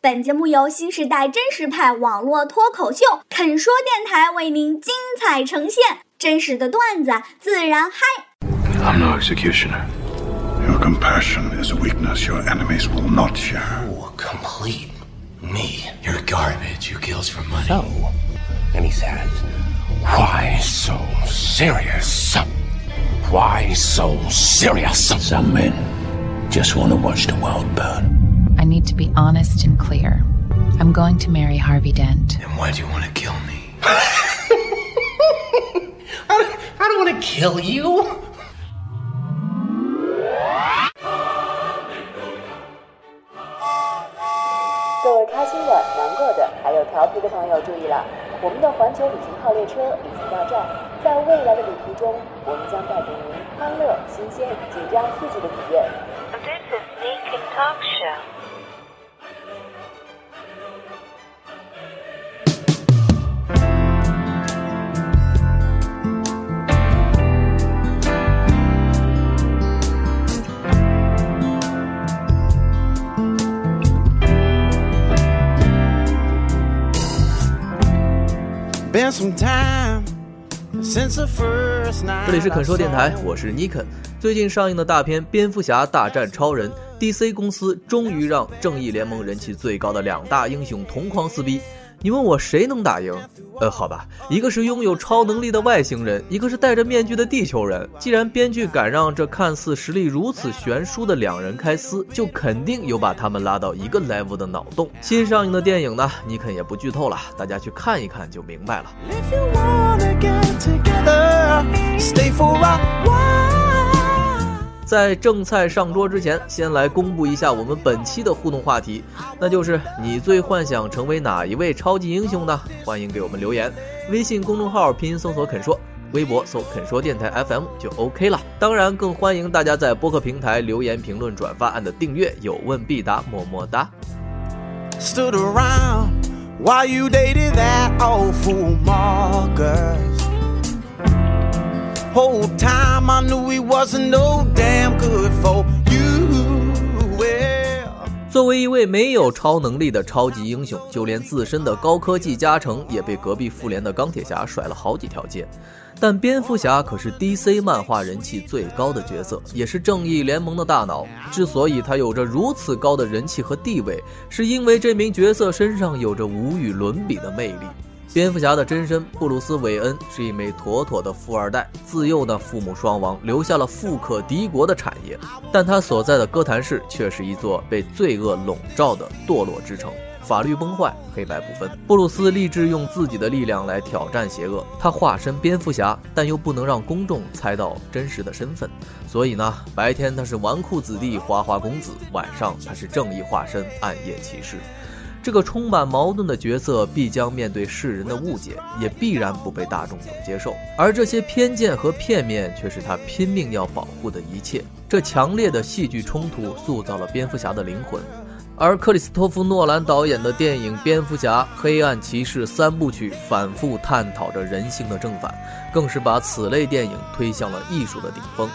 本节目由新时代真实派网络脱口秀肯说电台为您精彩呈现，真实的段子自然嗨。I'm no executioner. Your compassion is a weakness your enemies will not share. Oh, complete me. You're garbage You kills for money. So, and he says, Why so serious? Why so serious? Some men just want to watch the world burn. I need to be honest and clear. I'm going to marry Harvey Dent. And why do you want to kill me? I don't, don't want to kill you. This is Making Talk Show. 这里是肯说电台，我是尼肯。最近上映的大片《蝙蝠侠大战超人》，DC 公司终于让正义联盟人气最高的两大英雄同框撕逼。你问我谁能打赢？呃，好吧，一个是拥有超能力的外星人，一个是戴着面具的地球人。既然编剧敢让这看似实力如此悬殊的两人开撕，就肯定有把他们拉到一个 level 的脑洞。新上映的电影呢，尼肯也不剧透了，大家去看一看就明白了。在正菜上桌之前，先来公布一下我们本期的互动话题，那就是你最幻想成为哪一位超级英雄呢？欢迎给我们留言，微信公众号拼音搜索“肯说”，微博搜“肯说电台 FM” 就 OK 了。当然，更欢迎大家在播客平台留言、评论、转发，按的订阅，有问必答，么么哒。stood around，why you dated that old fool Marcus. Whole time I knew he wasn't no damn good for you. 作为一位没有超能力的超级英雄，就连自身的高科技加成也被隔壁复联的钢铁侠甩了好几条街。但蝙蝠侠可是 DC 漫画人气最高的角色，也是正义联盟的大脑。之所以他有着如此高的人气和地位，是因为这名角色身上有着无与伦比的魅力。蝙蝠侠的真身布鲁斯·韦恩是一枚妥妥的富二代，自幼呢父母双亡，留下了富可敌国的产业。但他所在的哥谭市却是一座被罪恶笼罩的堕落之城，法律崩坏，黑白不分。布鲁斯立志用自己的力量来挑战邪恶，他化身蝙蝠侠，但又不能让公众猜到真实的身份，所以呢，白天他是纨绔子弟、花花公子，晚上他是正义化身、暗夜骑士。这个充满矛盾的角色必将面对世人的误解，也必然不被大众所接受。而这些偏见和片面，却是他拼命要保护的一切。这强烈的戏剧冲突塑造了蝙蝠侠的灵魂。而克里斯托弗·诺兰导演的电影《蝙蝠侠：黑暗骑士》三部曲反复探讨着人性的正反，更是把此类电影推向了艺术的顶峰。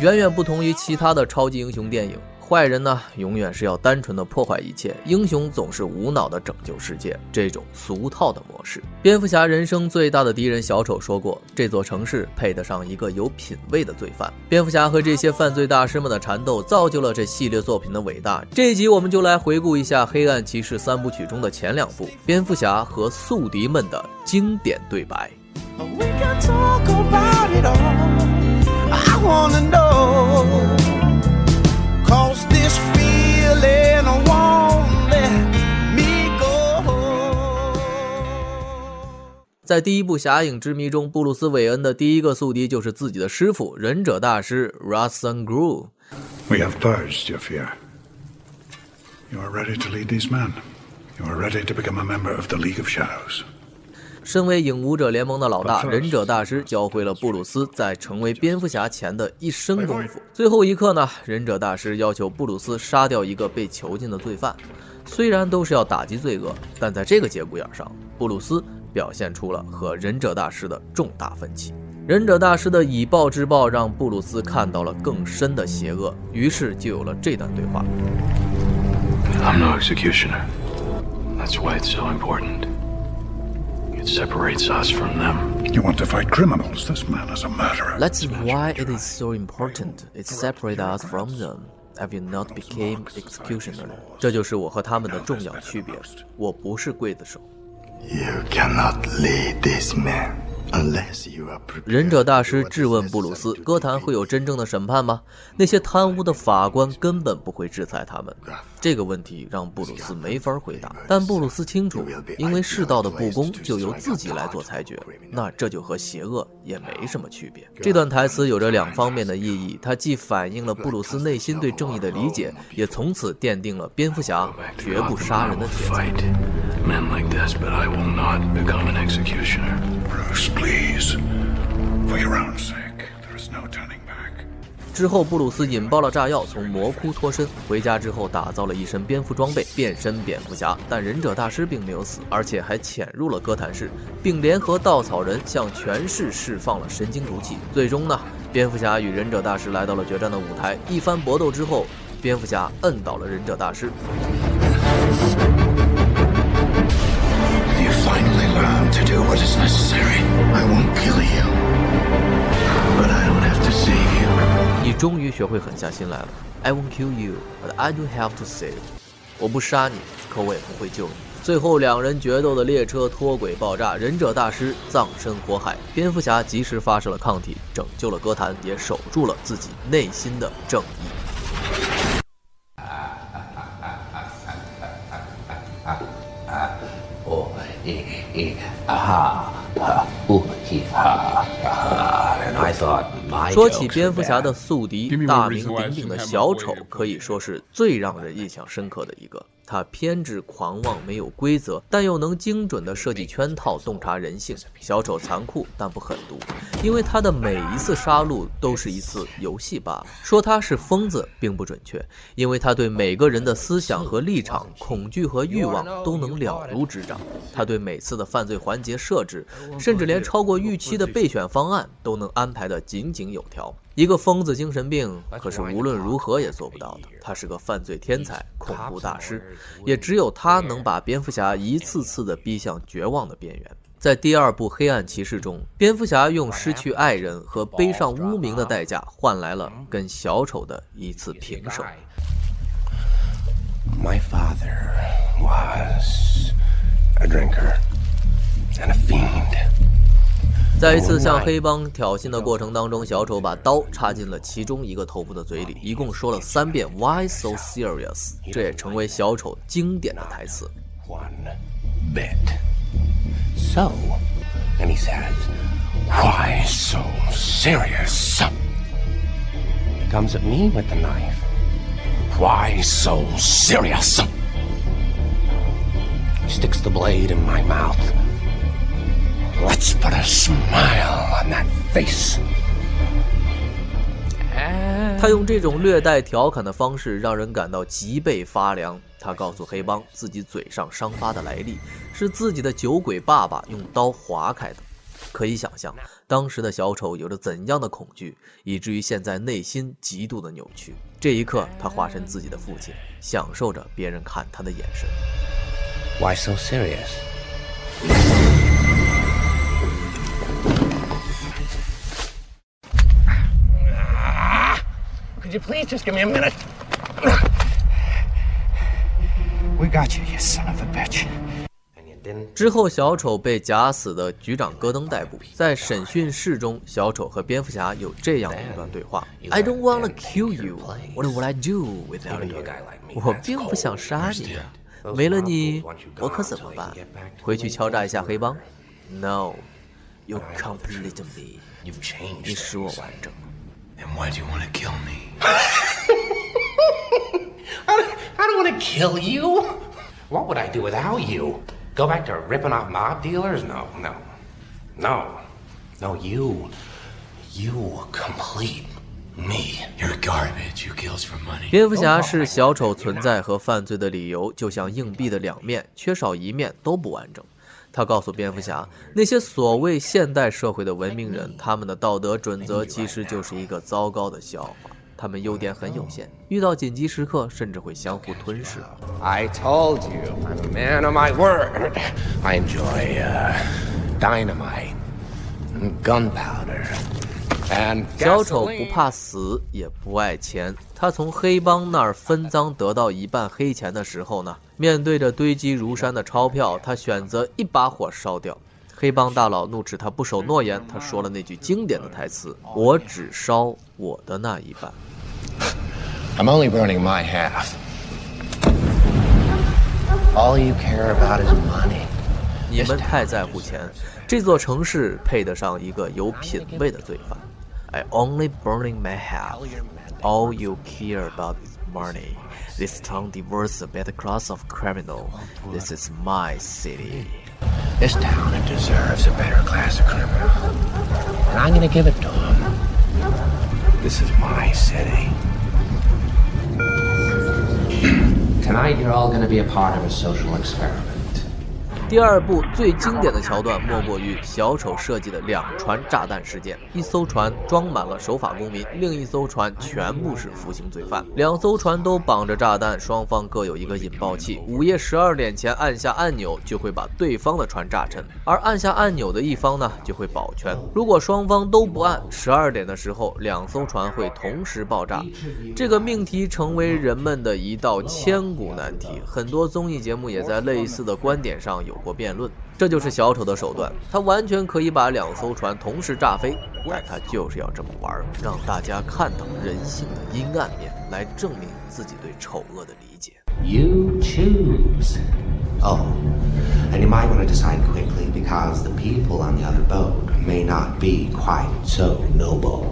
远远不同于其他的超级英雄电影，坏人呢永远是要单纯的破坏一切，英雄总是无脑的拯救世界。这种俗套的模式，蝙蝠侠人生最大的敌人小丑说过：“这座城市配得上一个有品位的罪犯。”蝙蝠侠和这些犯罪大师们的缠斗，造就了这系列作品的伟大。这一集我们就来回顾一下《黑暗骑士》三部曲中的前两部，蝙蝠侠和宿敌们的经典对白。we can talk about it all. I wanna know. 在第一部《侠影之谜》中，布鲁斯·韦恩的第一个宿敌就是自己的师傅——忍者大师 Rasan Ghul。We have purged your fear. You are ready to lead these men. You are ready to become a member of the League of Shadows. 身为影武者联盟的老大，忍者大师教会了布鲁斯在成为蝙蝠侠前的一身功夫。最后一刻呢，忍者大师要求布鲁斯杀掉一个被囚禁的罪犯。虽然都是要打击罪恶，但在这个节骨眼上，布鲁斯表现出了和忍者大师的重大分歧。忍者大师的以暴制暴让布鲁斯看到了更深的邪恶，于是就有了这段对话。I'm no executioner. That's why it's so important. It separates us from them. You want to fight criminals? This man is a murderer. That's why it is so important. It separates us from them. I will not become executioner. 这就是我和他们的重要区别。我不是刽子手。You cannot lead this man unless you are prepared. 忍者大师质问布鲁斯：“歌坛会有真正的审判吗？那些贪污的法官根本不会制裁他们。”这个问题让布鲁斯没法回答。但布鲁斯清楚，因为世道的不公就由自己来做裁决，那这就和邪恶也没什么区别。这段台词有着两方面的意义，它既反映了布鲁斯内心对正义的理解，也从此奠定了蝙蝠侠绝不杀人的铁则。Bruce, please. For your own sake, there is no turning back. 之后，布鲁斯引爆了炸药，从魔窟脱身。回家之后，打造了一身蝙蝠装备，变身蝙蝠侠。但忍者大师并没有死，而且还潜入了哥谭市，并联合稻草人向全市释放了神经毒气。最终呢，蝙蝠侠与忍者大师来到了决战的舞台。一番搏斗之后，蝙蝠侠摁倒了忍者大师。To do what is necessary. I won't kill you, but I don't have to save you. 你终于学会狠下心来了。I won't kill you, but I don't have to save. 我不杀你，可我也不会救你。最后，两人决斗的列车脱轨爆炸，忍者大师葬身火海，蝙蝠侠及时发射了抗体，拯救了歌坛，也守住了自己内心的正义。Oh, eh, eh, aha, ha, ooh, hee, ha, ha. And I thought my 说起蝙蝠侠的宿敌，大名鼎鼎的小丑，可以说是最让人印象深刻的一个。他偏执狂妄，没有规则，但又能精准的设计圈套，洞察人性。小丑残酷，但不狠毒，因为他的每一次杀戮都是一次游戏罢了。说他是疯子并不准确，因为他对每个人的思想和立场、恐惧和欲望都能了如指掌。他对每次的犯罪环节设置，甚至连超过预期的备选方案都能安排的井井有条。一个疯子精神病，可是无论如何也做不到的。他是个犯罪天才、恐怖大师，也只有他能把蝙蝠侠一次次的逼向绝望的边缘。在第二部《黑暗骑士》中，蝙蝠侠用失去爱人和背上污名的代价，换来了跟小丑的一次平手。My father was a drinker and a fiend. 在一次向黑帮挑衅的过程当中，小丑把刀插进了其中一个头部的嘴里，一共说了三遍 “Why so serious”，这也成为小丑经典的台词。One bit. So, and he says, Why so serious? He comes at me with the knife. Why so serious? He sticks the blade in my mouth. Let's put a smile on that face. 他用这种略带调侃的方式，让人感到脊背发凉。他告诉黑帮，自己嘴上伤疤的来历是自己的酒鬼爸爸用刀划开的。可以想象，当时的小丑有着怎样的恐惧，以至于现在内心极度的扭曲。这一刻，他化身自己的父亲，享受着别人看他的眼神。Why so serious? Could you please just give me a minute? We got you, you son of a bitch. 之后，小丑被假死的局长戈登逮捕。在审讯室中，小丑和蝙蝠侠有这样的一段对话：“I don't wanna kill you. What would I do without you？” 我并不想杀你啊，没了你，我可怎么办？回去敲诈一下黑帮？No, you complete me. You've changed. 你使我完整。Then why do you want to kill me? I don't, I don't want to kill you. What would I do without you? Go back to ripping off mob dealers? No, no. No. No, you. You complete me. You're garbage who kills for money. 蝙蝠侠是小丑存在和犯罪的理由，就像硬币的两面，缺少一面都不完整。 他告诉蝙蝠侠，那些所谓现代社会的文明人，他们的道德准则其实就是一个糟糕的笑话。他们优点很有限，遇到紧急时刻甚至会相互吞噬。I told you, I'm a man of my word. I enjoy uh, dynamite, and gunpowder, 小丑不.怕死，也不爱钱。他从黑帮那儿分赃得到一半黑钱的时候呢，面对着堆积如山的钞票，他选择一把火烧掉。黑帮大佬怒斥他不守诺言，他说了那句经典的台词：“我只烧我的那一半。I'm only burning my half. All you care about is money. ”你们太在乎钱，这座城市配得上一个有品位的罪犯。I only burning my half. All you care about is money. This town deserves a better class of criminal. This is my city. This town deserves a better class of criminal, and I'm gonna give it to them. This is my city. Tonight, you're all gonna be a part of a social experiment. 第二部最经典的桥段莫过于小丑设计的两船炸弹事件。一艘船装满了守法公民，另一艘船全部是服刑罪犯。两艘船都绑着炸弹，双方各有一个引爆器。午夜十二点前按下按钮，就会把对方的船炸沉，而按下按钮的一方呢，就会保全。如果双方都不按，十二点的时候，两艘船会同时爆炸。这个命题成为人们的一道千古难题。很多综艺节目也在类似的观点上有过辩论。这就是小丑的手段，他完全可以把两艘船同时炸飞，但他就是要这么玩，让大家看到人性的阴暗面，来证明自己对丑恶的理解。You choose. Oh, and you might want to decide quickly because the people on the other boat may not be quite so noble.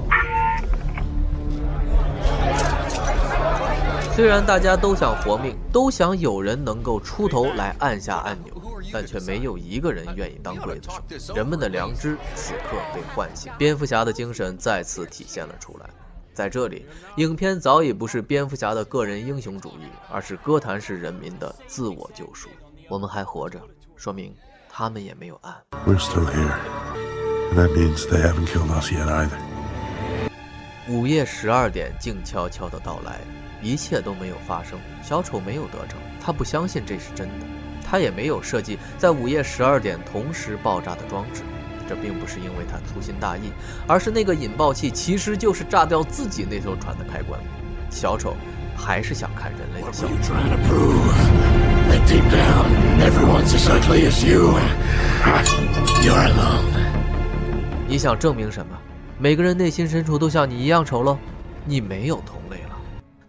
虽然大家都想活命，都想有人能够出头来按下按钮，但却没有一个人愿意当刽子手。人们的良知此刻被唤醒，蝙蝠侠的精神再次体现了出来。在这里，影片早已不是蝙蝠侠的个人英雄主义，而是哥谭市人民的自我救赎。我们还活着，说明他们也没有暗。We're still here. And that means they haven't killed us yet either. 午夜十二点静悄悄的到来，一切都没有发生。小丑没有得逞，他不相信这是真的，他也没有设计在午夜十二点同时爆炸的装置。这并不是因为他粗心大意，而是那个引爆器其实就是炸掉自己那艘船的开关。小丑还是想看人类的笑 alone. 你想证明什么？每个人内心深处都像你一样丑陋，你没有同类了。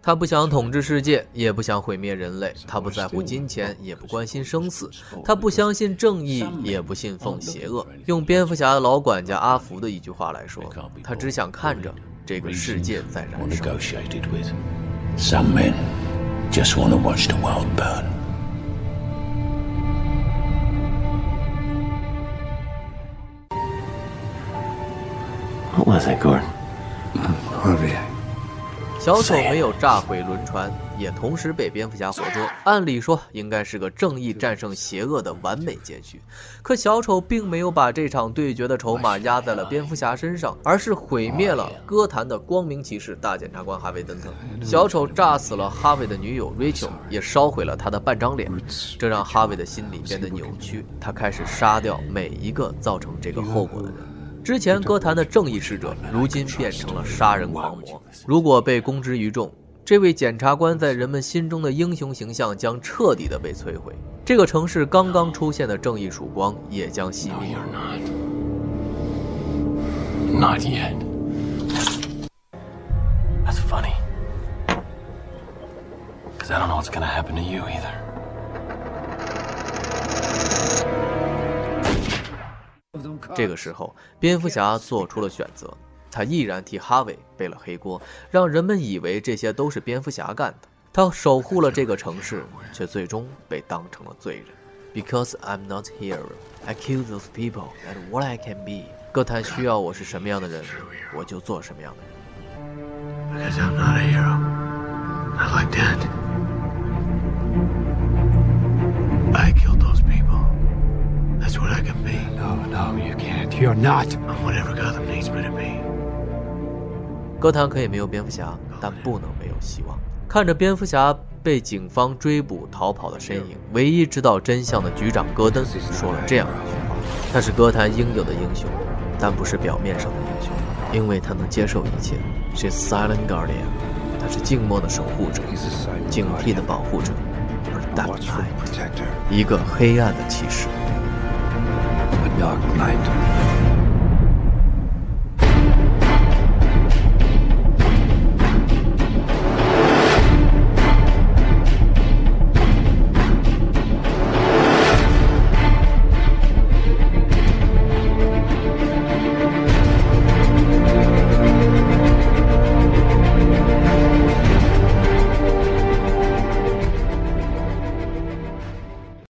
他不想统治世界，也不想毁灭人类。他不在乎金钱，也不关心生死。他不相信正义，也不信奉邪恶。用蝙蝠侠的老管家阿福的一句话来说，他只想看着这个世界在燃烧。Was that, Gordon? Harvey. 小丑没有炸毁轮船，也同时被蝙蝠侠活捉。按理说应该是个正义战胜邪恶的完美结局，可小丑并没有把这场对决的筹码压在了蝙蝠侠身上，而是毁灭了歌坛的光明骑士大检察官哈维·登特。小丑炸死了哈维的女友 Rachel，也烧毁了他的半张脸，这让哈维的心理变得扭曲，他开始杀掉每一个造成这个后果的人。之前歌坛的正义使者，如今变成了杀人狂魔。如果被公之于众，这位检察官在人们心中的英雄形象将彻底的被摧毁。这个城市刚刚出现的正义曙光也将熄灭。Not yet. That's funny. Cause I don't know what's gonna happen to you either. 这个时候，蝙蝠侠做出了选择，他毅然替哈维背了黑锅，让人们以为这些都是蝙蝠侠干的。他守护了这个城市，却最终被当成了罪人。Because I'm not hero, I kill those people and what I can be。歌坛需要我是什么样的人，我就做什么样的人。Because I'm not a hero. I like that. I can be. No, no, you can't. You're not. I'm whatever Gotham needs me to be. 歌坛可以没有蝙蝠侠，但不能没有希望。看着蝙蝠侠被警方追捕逃跑的身影，唯一知道真相的局长戈登说了这样一句话：“他是歌坛应有的英雄，但不是表面上的英雄，因为他能接受一切。是 silent guardian，他是静默的守护者，警惕的保护者，而淡爱，一个黑暗的骑士。” The Dark Knight.